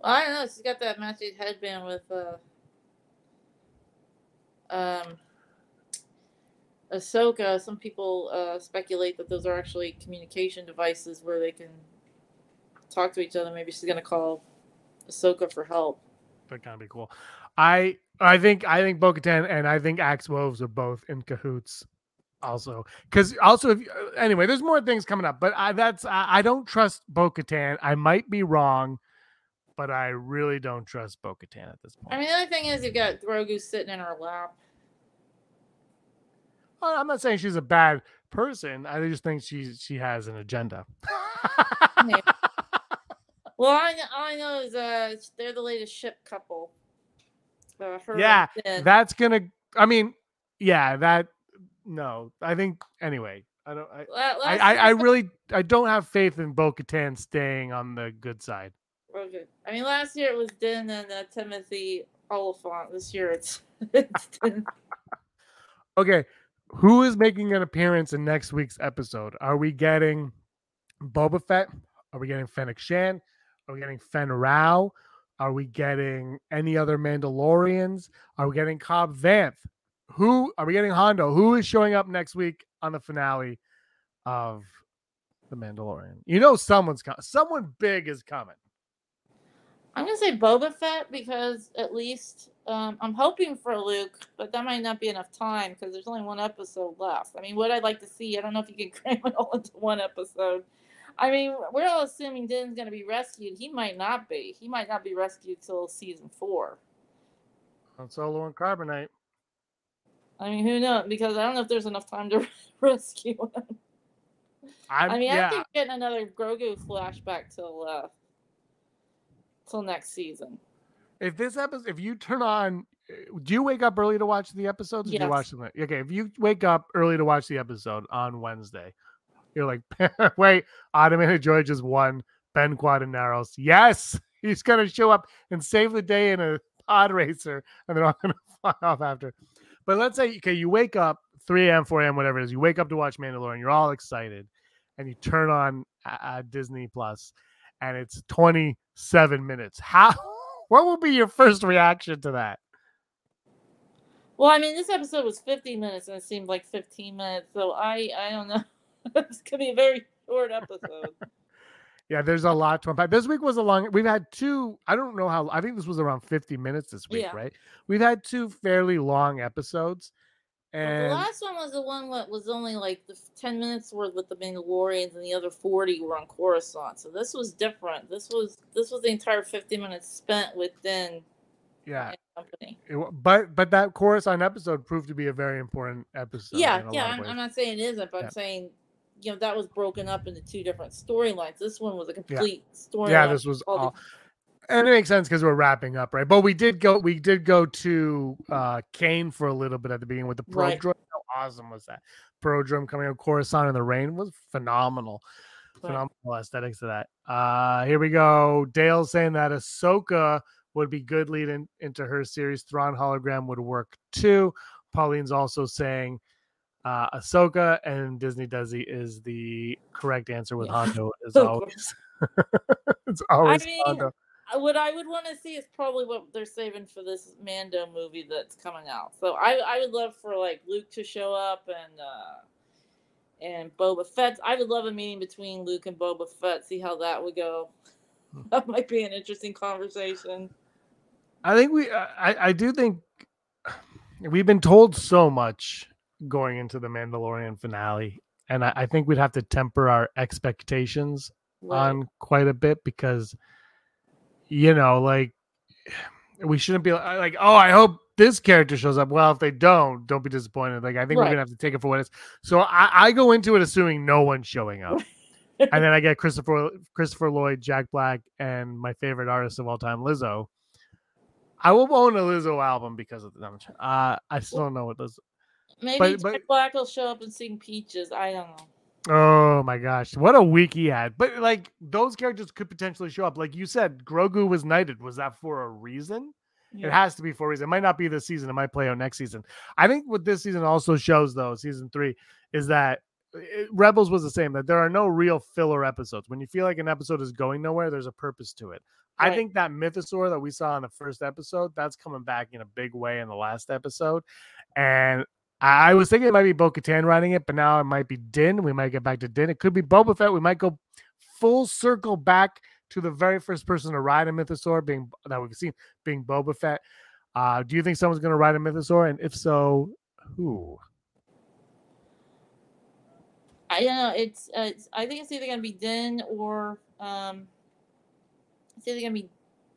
Well, I don't know. She's got that matching headband with uh, um, Ahsoka. Some people uh, speculate that those are actually communication devices where they can talk to each other. Maybe she's gonna call Ahsoka for help. That kind of be cool. I I think I think Bo-Katan and I think Axe Woves are both in cahoots. Also, because also if anyway, there's more things coming up, but I that's I, I don't trust Bo-Katan. I might be wrong, but I really don't trust Bo-Katan at this point. I mean, the other thing is you've got Grogu sitting in her lap. I'm not saying she's a bad person. I just think she she has an agenda. <laughs> Well, I, I know is uh, they're the latest ship couple. Uh, yeah, that's gonna. I mean, yeah, that. No, I think anyway. I don't. I, I, I, I, really. I don't have faith in Bo Katan staying on the good side. Okay. I mean, last year it was Din and uh, Timothy Olyphant. This year it's. <laughs> it's okay, who is making an appearance in next week's episode? Are we getting Boba Fett? Are we getting Fennec Shand? Are we getting Fenn Rau? Are we getting any other Mandalorians? Are we getting Cobb Vanth? Who are we getting Hondo? Who is showing up next week on the finale of The Mandalorian? You know someone's coming. Someone big is coming. I'm gonna say Boba Fett because at least um, I'm hoping for Luke, but that might not be enough time because there's only one episode left. I mean, what I'd like to see, I don't know if you can <laughs> cram it all into one episode. I mean, we're all assuming Din's gonna be rescued. He might not be. He might not be rescued till season four. Han Solo and Carbonite. I mean, who knows? Because I don't know if there's enough time to <laughs> rescue him. I'm, I mean, yeah, I think getting another Grogu flashback till uh, till next season. if this episode, if you turn on, eh, do you wake up early to watch the episodes? Or Do you Yes. watch them? Okay, if you wake up early to watch the episode on Wednesday, you're like, <laughs> wait, Ottoman and George just won Ben Quadinaros. Yes, <laughs> he's gonna show up and save the day in a pod racer, and then I'm gonna <laughs> fly off after. But let's say, okay, you wake up 3 a.m., 4 a.m., whatever it is. You wake up to watch Mandalorian. You're all excited, and you turn on uh, Disney Plus, and it's 27 minutes. How? <laughs> What will be your first reaction to that? Well, I mean, this episode was 50 minutes and it seemed like 15 minutes, so I I don't know. <laughs> it's gonna be a very short episode. <laughs> Yeah, there's a lot to unpack. This week was a long. We've had two. I don't know how. I think this was around 50 minutes this week, Yeah. right? We've had two fairly long episodes, and the last one was the one that was only like the 10 minutes worth with the Mandalorians, and the other 40 were on Coruscant. So this was different. This was this was the entire 50 minutes spent within. Yeah, company. it but but that Coruscant episode proved to be a very important episode. yeah, yeah. I'm. I'm not saying it isn't, but Yeah. I'm saying you know that was broken up into two different storylines. This one was a complete storyline. yeah, this was all all. And it makes sense because we're wrapping up, right? But we did go, we did go to uh Kane for a little bit at the beginning with the pro Right. drone. How awesome was that? Probe droid coming out, Coruscant in the rain was phenomenal. Right. Phenomenal aesthetics of that. Uh here we go. Dale saying that Ahsoka would be good lead in, into her series. Thrawn hologram would work too. Pauline's also saying uh Ahsoka and Disney Desi is the correct answer with Yeah. Hondo as <laughs> always. <laughs> it's always mean, Hondo. What I would want to see is probably what they're saving for this Mando movie that's coming out. So I I would love for like Luke to show up and uh and Boba Fett. I would love a meeting between Luke and Boba Fett. See how that would go. Hmm. <laughs> That might be an interesting conversation. I think we, uh, I, I do think we've been told so much going into the Mandalorian finale, and I, I think we'd have to temper our expectations Right. on quite a bit because, you know, like we shouldn't be like, oh, I hope this character shows up. Well, if they don't, don't be disappointed. Like I think we're gonna have to take it for what it is. So I, I go into it assuming no one's showing up. <laughs> and then I get Christopher Christopher Lloyd, Jack Black, and my favorite artist of all time, Lizzo. I will own a Lizzo album because of them. Uh, I still don't know what those. Maybe but- Jack but- Black will show up and sing Peaches. I don't know. Oh my gosh, what a week he had! But like those characters could potentially show up. Like you said, Grogu was knighted. Was that for a reason? It has to be for a reason. It might not be this season. It might play out next season. I think what this season also shows, though, season three, is that uh, it, Rebels was the same. That there are no real filler episodes. When you feel like an episode is going nowhere, there's a purpose to it. I think that mythosaur that we saw in the first episode, that's coming back in a big way in the last episode. And I was thinking it might be Bo Katan writing it, but now it might be Din. We might get back to Din. It could be Boba Fett. We might go full circle back to the very first person to ride a mythosaur, being that we've seen being Boba Fett. Uh, do you think someone's going to ride a mythosaur? And if so, who? I don't know. It's, uh, it's I think it's either gonna be Din or um, it's either gonna be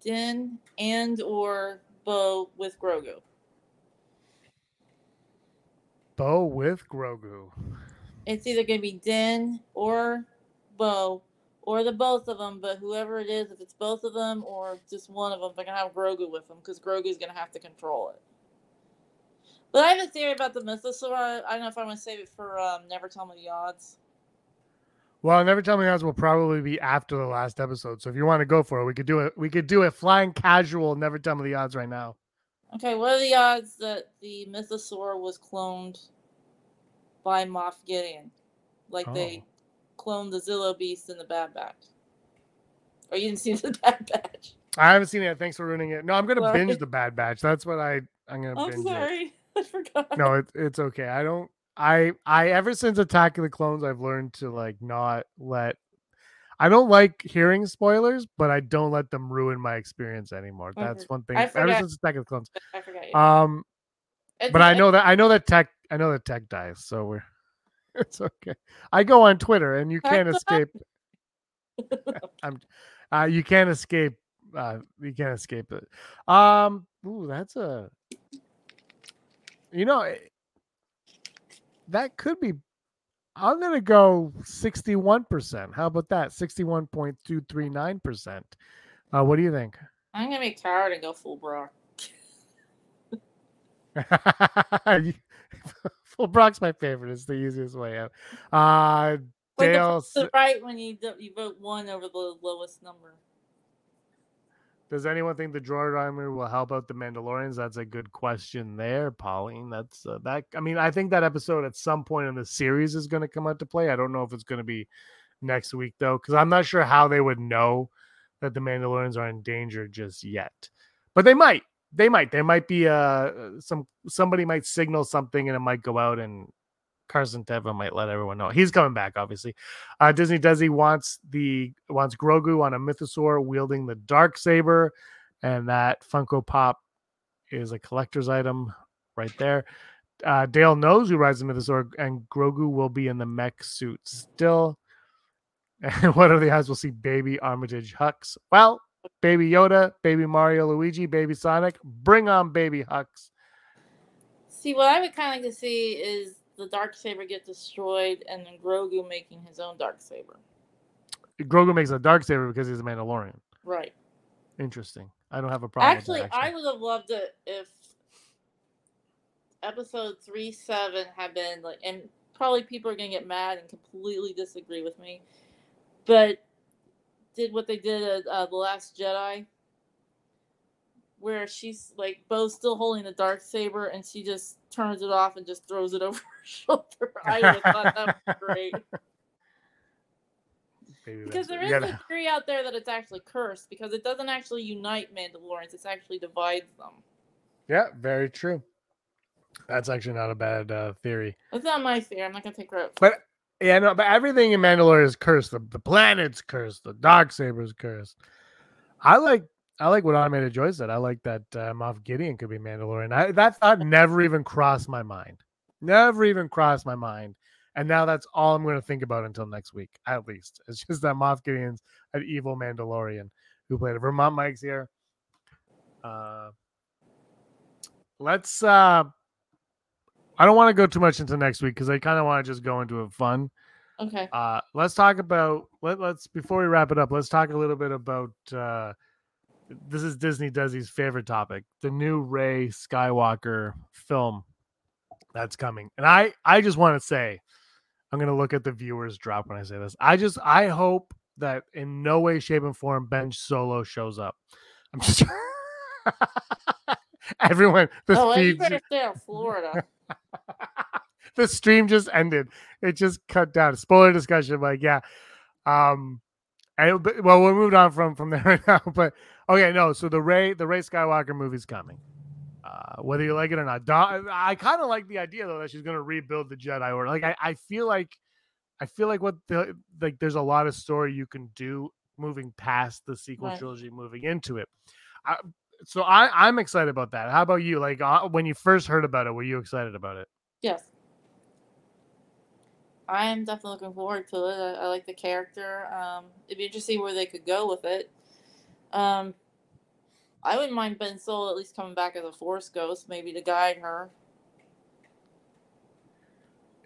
Din and or Bo with Grogu. Bo with Grogu. It's either gonna be Din or Bo or the both of them. But whoever it is, if it's both of them or just one of them, they're gonna have Grogu with them because Grogu's gonna have to control it. But I have a theory about the mythosaur. I I don't know if I want to save it for um, Never Tell Me the Odds. Well, never tell me the odds will probably be after the last episode. So if you want to go for it, we could do it. We could do a flying casual. Never tell me the odds right now. Okay, what are the odds that the mythosaur was cloned by Moff Gideon? Like they oh. cloned the Zillo Beast in the Bad Batch. Or you didn't see the <laughs> Bad Batch. I haven't seen it. Thanks for ruining it. No, I'm gonna Sorry. binge the Bad Batch. That's what I. I'm gonna I'm binge it. sorry. <laughs> I forgot. no it, it's okay i don't i i ever since attack of the clones i've learned to like not let I don't like hearing spoilers, but I don't let them ruin my experience anymore. That's one thing. Ever since Attack of the Clones. I forget. Um, but I know that I know that tech. I know that tech dies, so we're. <laughs> It's okay. I go on Twitter, and you can't escape. <laughs> I'm. Uh, you can't escape. Uh, you can't escape it. Um. Ooh, that's a. You know, eh, that could be I'm going to go 61%. How about that? 61.239%. Uh, what do you think? I'm going to be coward and go full Brock. <laughs> full Brock's my favorite. It's the easiest way out. Uh, Dale. right when you, you vote one over the lowest number. Does anyone think the droid armor will help out the Mandalorians? That's a good question there, Pauline. That's uh, that. I mean, I think that episode at some point in the series is going to come out to play. I don't know if it's going to be next week though, because I'm not sure how they would know that the Mandalorians are in danger just yet. But they might. They might. There might be uh some somebody might signal something and it might go out and Carson Teva might let everyone know he's coming back. Obviously, uh, Disney does he wants the wants Grogu on a mythosaur wielding the dark saber, and that Funko Pop is a collector's item right there. Uh, Dale knows who rides the mythosaur, and Grogu will be in the mech suit still. And <laughs> what are the odds we'll see baby Armitage Hux? Well, baby Yoda, baby Mario Luigi, baby Sonic, bring on baby Hux. See, what I would kind of like to see is the dark saber get destroyed, and then Grogu making his own dark saber. Grogu makes a dark saber because he's a Mandalorian. Right. Interesting. I don't have a problem. Actually, that, actually. I would have loved it if episode three seven had been like, and probably people are gonna get mad and completely disagree with me, but did what they did at uh, the Last Jedi, where she's like both still holding the dark saber and she just turns it off and just throws it <laughs> over her shoulder. <laughs> I thought that was great. Maybe because there is a theory out there that it's actually cursed because it doesn't actually unite Mandalorians; it actually divides them. Yeah, very true. That's actually not a bad uh, theory. That's not my theory. I'm not gonna take credit. But yeah, no, but everything in Mandalore is cursed. The, the planet's cursed. The dark saber's cursed. I like I like what Automated Joy said. I like that uh, Moff Gideon could be Mandalorian. I, that thought never even crossed my mind. Never even crossed my mind. And now that's all I'm going to think about until next week, at least. It's just that Moff Gideon's an evil Mandalorian who played it. Vermont Mike's here. Uh, let's. uh I don't want to go too much into next week because I kind of want to just go into it fun. Okay. Uh, let's talk about let let's before we wrap it up. Let's talk a little bit about. uh this is Disney does his favorite topic, the new Rey Skywalker film that's coming. And I I just want to say, I'm gonna look at the viewers drop when I say this. I just I hope that in no way, shape, and form Ben Solo shows up. I'm just <laughs> everyone. The oh, feed... you better stay in Florida. <laughs> the stream just ended. It just cut down. Spoiler discussion, like yeah. Um, I, well, we moved on from from there right <laughs> now, but Okay, no. So the Rey the Rey Skywalker movie's coming. Uh, whether you like it or not, I, I kind of like the idea though that she's going to rebuild the Jedi Order. Like I, I feel like, I feel like what the like there's a lot of story you can do moving past the sequel right. trilogy, moving into it. I, so I, I'm excited about that. How about you? Like uh, when you first heard about it, were you excited about it? Yes. I am definitely looking forward to it. I, I like the character. Um, it'd be interesting where they could go with it. Um, I wouldn't mind Ben Solo at least coming back as a Force ghost, maybe to guide her.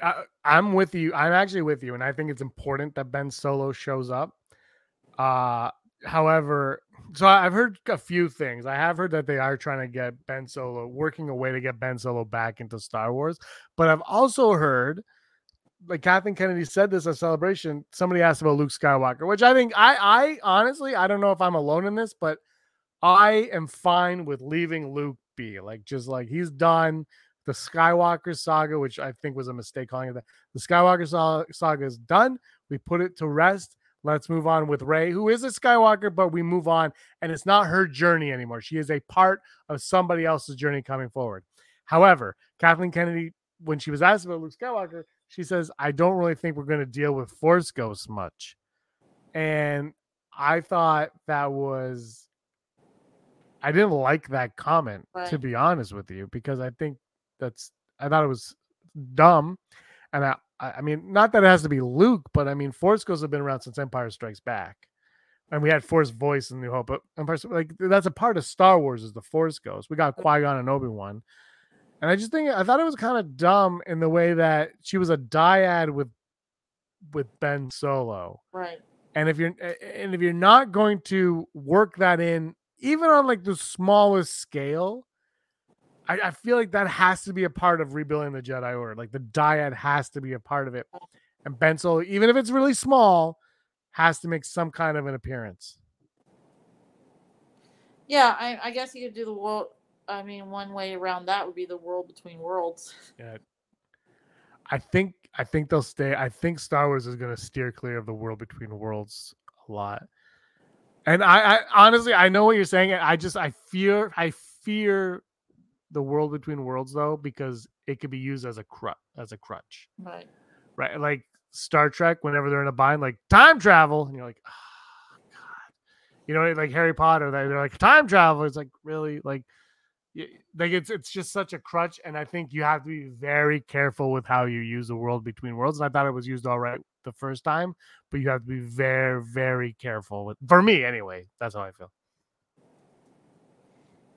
I, I'm with you. I'm actually with you, and I think it's important that Ben Solo shows up. Uh, however, so I've heard a few things. I have heard that they are trying to get Ben Solo, working a way to get Ben Solo back into Star Wars. But I've also heard, like Kathleen Kennedy said this at Celebration. Somebody asked about Luke Skywalker, which I think I, I honestly, I don't know if I'm alone in this, but I am fine with leaving Luke be. Like, just like he's done the Skywalker saga, which I think was a mistake calling it that. The Skywalker saga is done. We put it to rest. Let's move on with Rey, who is a Skywalker, but we move on, and it's not her journey anymore. She is a part of somebody else's journey coming forward. However, Kathleen Kennedy, when she was asked about Luke Skywalker, she says, I don't really think we're going to deal with Force Ghosts much. and I thought that was I didn't like that comment to be honest with you because I think that's I thought it was dumb, and I I I mean not that it has to be Luke, but I mean Force Ghosts have been around since Empire Strikes Back, and we had Force voice in New Hope, but Empire like that's a part of Star Wars is the Force Ghost. We got Qui Gon and Obi Wan, and I just think I thought it was kind of dumb in the way that she was a dyad with with Ben Solo. Right. And if you're and if you're not going to work that in, even on like the smallest scale, I, I feel like that has to be a part of rebuilding the Jedi Order. Like the dyad has to be a part of it. And Ben Solo, even if it's really small, has to make some kind of an appearance. Yeah, I, I guess you could do the world. I mean, one way around that would be the world between worlds. Yeah. I think I think they'll stay. I think Star Wars is going to steer clear of the world between worlds a lot. And I, I honestly I know what you're saying. I just I fear I fear the world between worlds though because it could be used as a crutch as a crutch. Right. Right? Like Star Trek whenever they're in a bind like time travel and you're like oh god. You know like Harry Potter they- they're like time travel it's like really like like it's it's just such a crutch and i think you have to be very careful with how you use the world between worlds and i thought it was used all right the first time but you have to be very very careful with for me anyway that's how i feel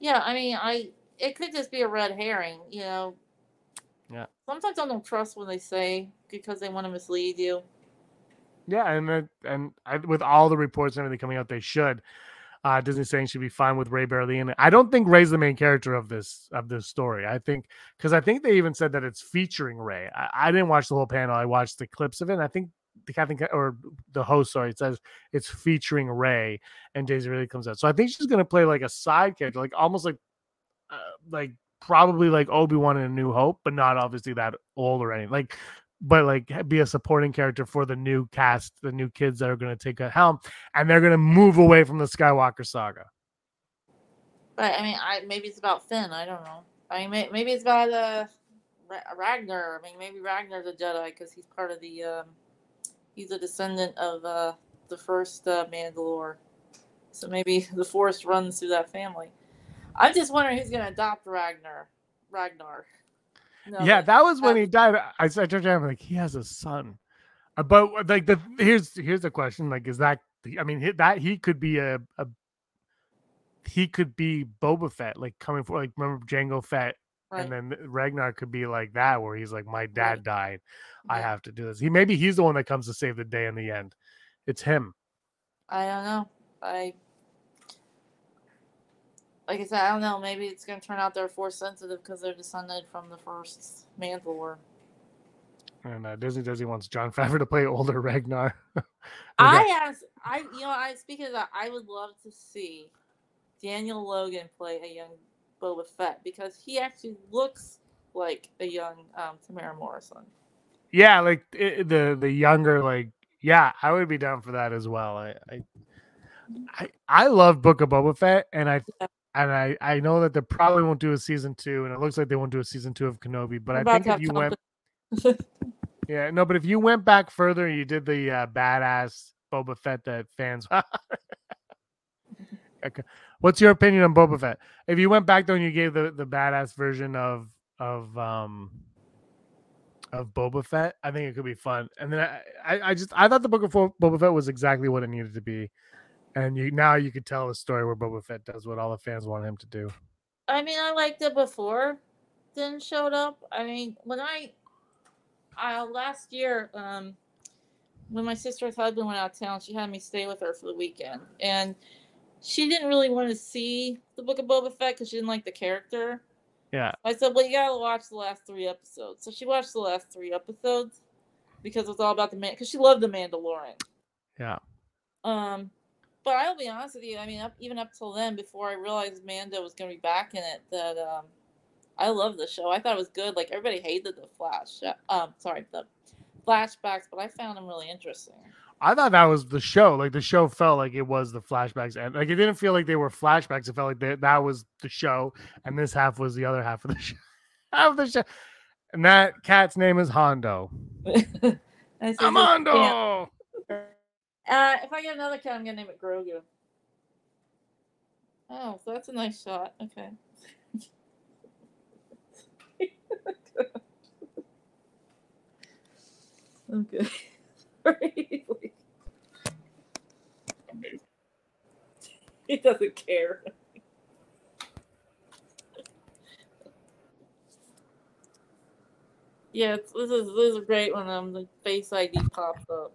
Yeah, I mean, I it could just be a red herring, you know. Yeah. Sometimes I don't trust what they say because they want to mislead you. yeah and it, and I, with all the reports and everything coming out they should uh disney saying she'd be fine with Rey barely in it. I don't think Rey's the main character of this of this story. I think because i think they even said that it's featuring Rey. I, I didn't watch the whole panel. I watched the clips of it and i think the captain or the host sorry it says it's featuring Rey and Daisy Ridley comes out. So i think she's to play like a side character like almost like uh, like probably like obi-wan in a new hope but not obviously that old or anything like but like be a supporting character for the new cast the new kids that are going to take a helm and they're going to move away from the skywalker saga But I mean, I maybe it's about Finn. I don't know. I mean, may, maybe it's about uh, Ragnar. I mean, maybe Ragnar's a Jedi because he's part of the. Um, he's a descendant of uh, the first uh, Mandalore, so maybe <laughs> the Force runs through that family. I'm just wondering who's gonna adopt Ragnar. Ragnar. No, yeah that was when he died. I I turned around like he has a son. Uh, but like the here's here's the question like is that i mean that he could be a, a he could be boba fett like coming for like remember Jango fett? Right. and then ragnar could be like that where he's like my dad Right. died. I have to do this. He maybe he's the one that comes to save the day in the end. It's him. I don't know. I like I said, I don't know. Maybe it's gonna turn out they're force sensitive because they're descended from the first Mandalore. And uh, Disney Disney wants Jon <laughs> Favreau to play older Ragnar. <laughs> I got- asked, I you know, I speaking of that, I would love to see Daniel Logan play a young Boba Fett because he actually looks like a young um, Temuera Morrison. yeah, like i the the younger, like yeah, I would be down for that as well. I I I, I love Book of Boba Fett, and I Yeah. And I I know that they probably won't do a season two, and it looks like they won't do a season two of Kenobi. But I think if you went, <laughs> yeah, no, but if you went back further, and you did the uh, badass Boba Fett that fans. <laughs> okay. What's your opinion on Boba Fett? If you went back though and you gave the the badass version of of um of Boba Fett, I think it could be fun. And then I I, I just I thought the book of Bo- Boba Fett was exactly what it needed to be. And you now you could tell a story where Boba Fett does what all the fans want him to do. I mean, I liked it before then showed up. I mean, when I, I last year, um, when my sister's husband went out of town, she had me stay with her for the weekend, and she didn't really want to see the Book of Boba Fett because she didn't like the character. Yeah. I said, "Well, you gotta watch the last three episodes." So she watched the last three episodes because it was all about the man. Because she loved the Mandalorian. Yeah. Um, but I'll be honest with you. I mean, up, even up till then, before I realized Mando was going to be back in it, that um, I love the show. I thought it was good. Like everybody hated the flash. Um, sorry, the flashbacks, but I found them really interesting. I thought that was the show. Like the show felt like it was the flashbacks, and like it didn't feel like they were flashbacks. It felt like they, that was the show, and this half was the other half of the <laughs> show. half of the show, and that cat's name is Hondo. <laughs> I said, "Yeah." Armando. Uh, if I get another cat, I'm gonna name it Grogu. Oh, so that's a nice shot. Okay. <laughs> okay. <laughs> he doesn't care. yeah, this is this is great when um the face ID pops up.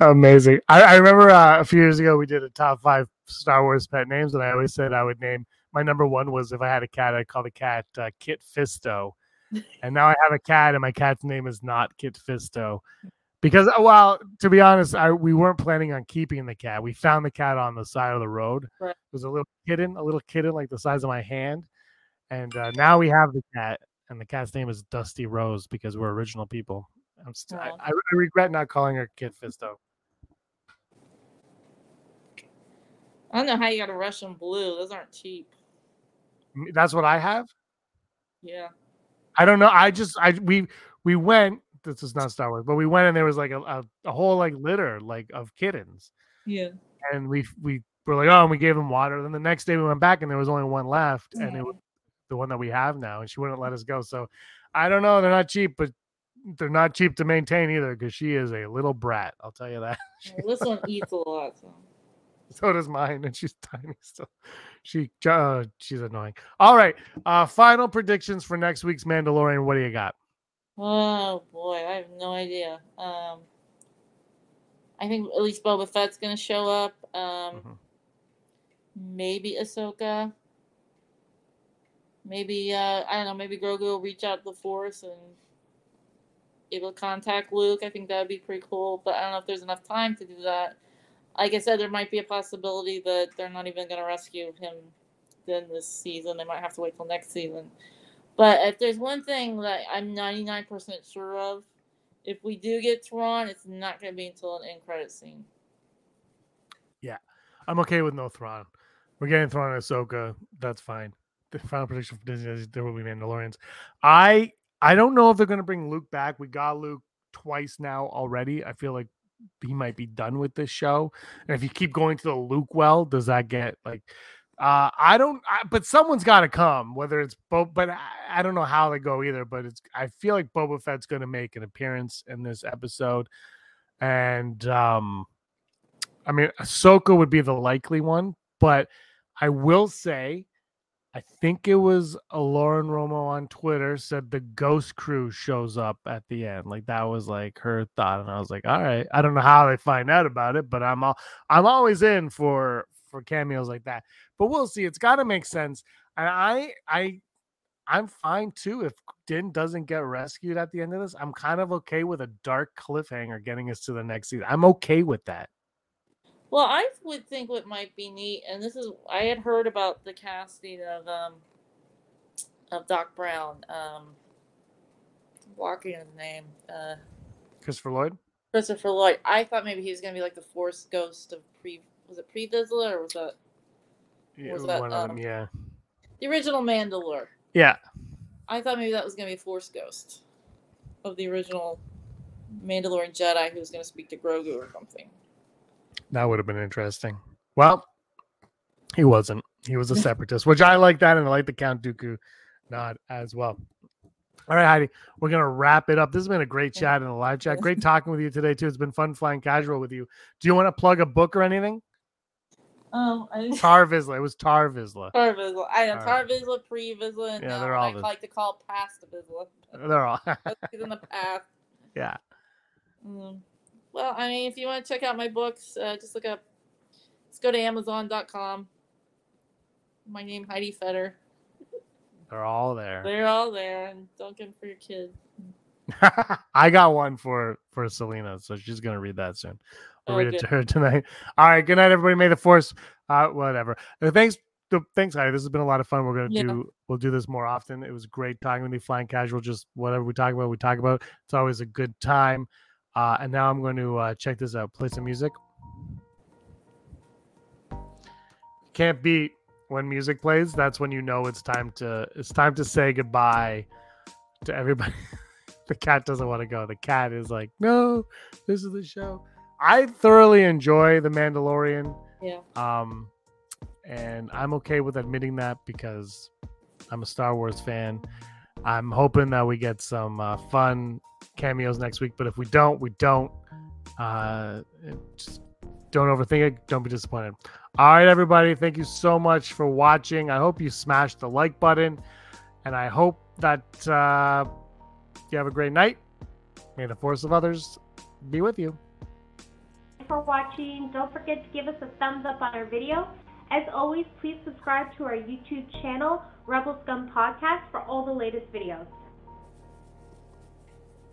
Amazing. I, I remember uh, a few years ago we did a top five Star Wars pet names, and I always said I would name my number one was if I had a cat, I'd call the cat uh, Kit Fisto. <laughs> and now I have a cat, and my cat's name is not Kit Fisto. Because, uh, well, to be honest, I we weren't planning on keeping the cat. We found the cat on the side of the road. Right. It was a little kitten, a little kitten like the size of my hand. And uh, now we have the cat, and the cat's name is Dusty Rose because we're original people. I'm st- I. I I regret not calling her Kit Fisto. I don't know how you got a Russian blue. Those aren't cheap. That's what I have. Yeah. I don't know. I just I we we went. This is not Star Wars, but we went and there was like a, a, a whole like litter like of kittens, Yeah. and we we were like, oh, and we gave them water. Then the next day we went back and there was only one left, and it was the one that we have now, and she wouldn't let us go. So I don't know. They're not cheap, but they're not cheap to maintain either because she is a little brat. I'll tell you that. <laughs> This one eats a lot. So. so does mine, and she's <laughs> tiny still. She uh, she's annoying. All right. Uh, final predictions for next week's Mandalorian. What do you got? Oh boy, I have no idea. Um, I think at least Boba Fett's gonna show up. Um, Mhm. maybe Ahsoka. Maybe uh, I don't know. Maybe Grogu will reach out to the Force and able to contact Luke. I think that would be pretty cool. But I don't know if there's enough time to do that. Like I said, there might be a possibility that they're not even gonna rescue him then this season. They might have to wait till next season. But if there's one thing that I'm 99% sure of, if we do get Thrawn, it's not going to be until an end credit scene. Yeah, I'm okay with no Thrawn. We're getting Thrawn and Ahsoka. That's fine. The final prediction for Disney is there will be Mandalorians. I I don't know if they're going to bring Luke back. We got Luke twice now already. I feel like he might be done with this show. And if you keep going to the Luke well, does that get like? Uh, I don't. I, but someone's got to come. Whether it's Bob, but I, I don't know how they go either. But it's. I feel like Boba Fett's going to make an appearance in this episode, and um, I mean, Ahsoka would be the likely one, but I will say, I think it was a Lauren Romo on Twitter said the Ghost Crew shows up at the end. Like that was like her thought, and I was like, all right. I don't know how they find out about it, but I'm all I'm always in for for cameos like that. But we'll see. It's got to make sense, and I I. I'm fine too if Din doesn't get rescued at the end of this. I'm kind of okay with a dark cliffhanger getting us to the next season. I'm okay with that. Well, I would think what might be neat, and this is I had heard about the casting of um of Doc Brown. Um, blocking his name, uh, Christopher Lloyd. Christopher Lloyd. I thought maybe he was gonna be like the Force ghost of pre. Was it Pre Vizsla or was that Yeah, Was that, one of them, um, yeah. the original Mandalore? Yeah. I thought maybe that was gonna be a Force ghost of the original Mandalorian Jedi who was gonna speak to Grogu or something. That would have been interesting. Well, he wasn't. He was a <laughs> separatist, which I like that, and I like the Count Dooku nod as well. All right, Heidi, we're gonna wrap it up. This has been a great chat in the live chat. Great <laughs> talking with you today too. It's been fun flying casual with you. Do you want to plug a book or anything? Um, I. Tar Vizsla. It was Tar Vizsla. Tar Vizsla. I know Tar- Vizsla, Pre Vizsla, and Yeah, they're all I like to call past Vizsla. They're all. In the <laughs> past. yeah. Mm. Well, I mean, if you want to check out my books, uh, just look up. Let's go to Amazon.com. My name Heidi Fetter. They're all there. They're all there, and don't get them for your kid. <laughs> I got one for for Selena, so she's gonna read that soon. I'll Oh, read it to her <laughs> tonight. All right, good night, everybody. May the force, uh, whatever. Uh, thanks, thanks, Heidi. This has been a lot of fun. We're gonna Yeah. do we'll do this more often. It was great talking with you, flying casual. Just whatever we talk about, we talk about. It's always a good time. Uh, and now I'm going to uh, check this out. Play some music. Can't beat when music plays. That's when you know it's time to it's time to say goodbye to everybody. <laughs> the cat doesn't want to go. The cat is like, no, this is the show. I thoroughly enjoy The Mandalorian. Yeah. Um, and I'm okay with admitting that because I'm a Star Wars fan. I'm hoping that we get some uh, fun cameos next week, but if we don't, we don't. Uh, just don't overthink it. Don't be disappointed. All right, everybody. Thank you so much for watching. I hope you smashed the like button, and I hope that uh, you have a great night. May the force of others be with you. for watching. Don't forget to give us a thumbs up on our video. As always, please subscribe to our YouTube channel, Rebel Scum Podcast, for all the latest videos.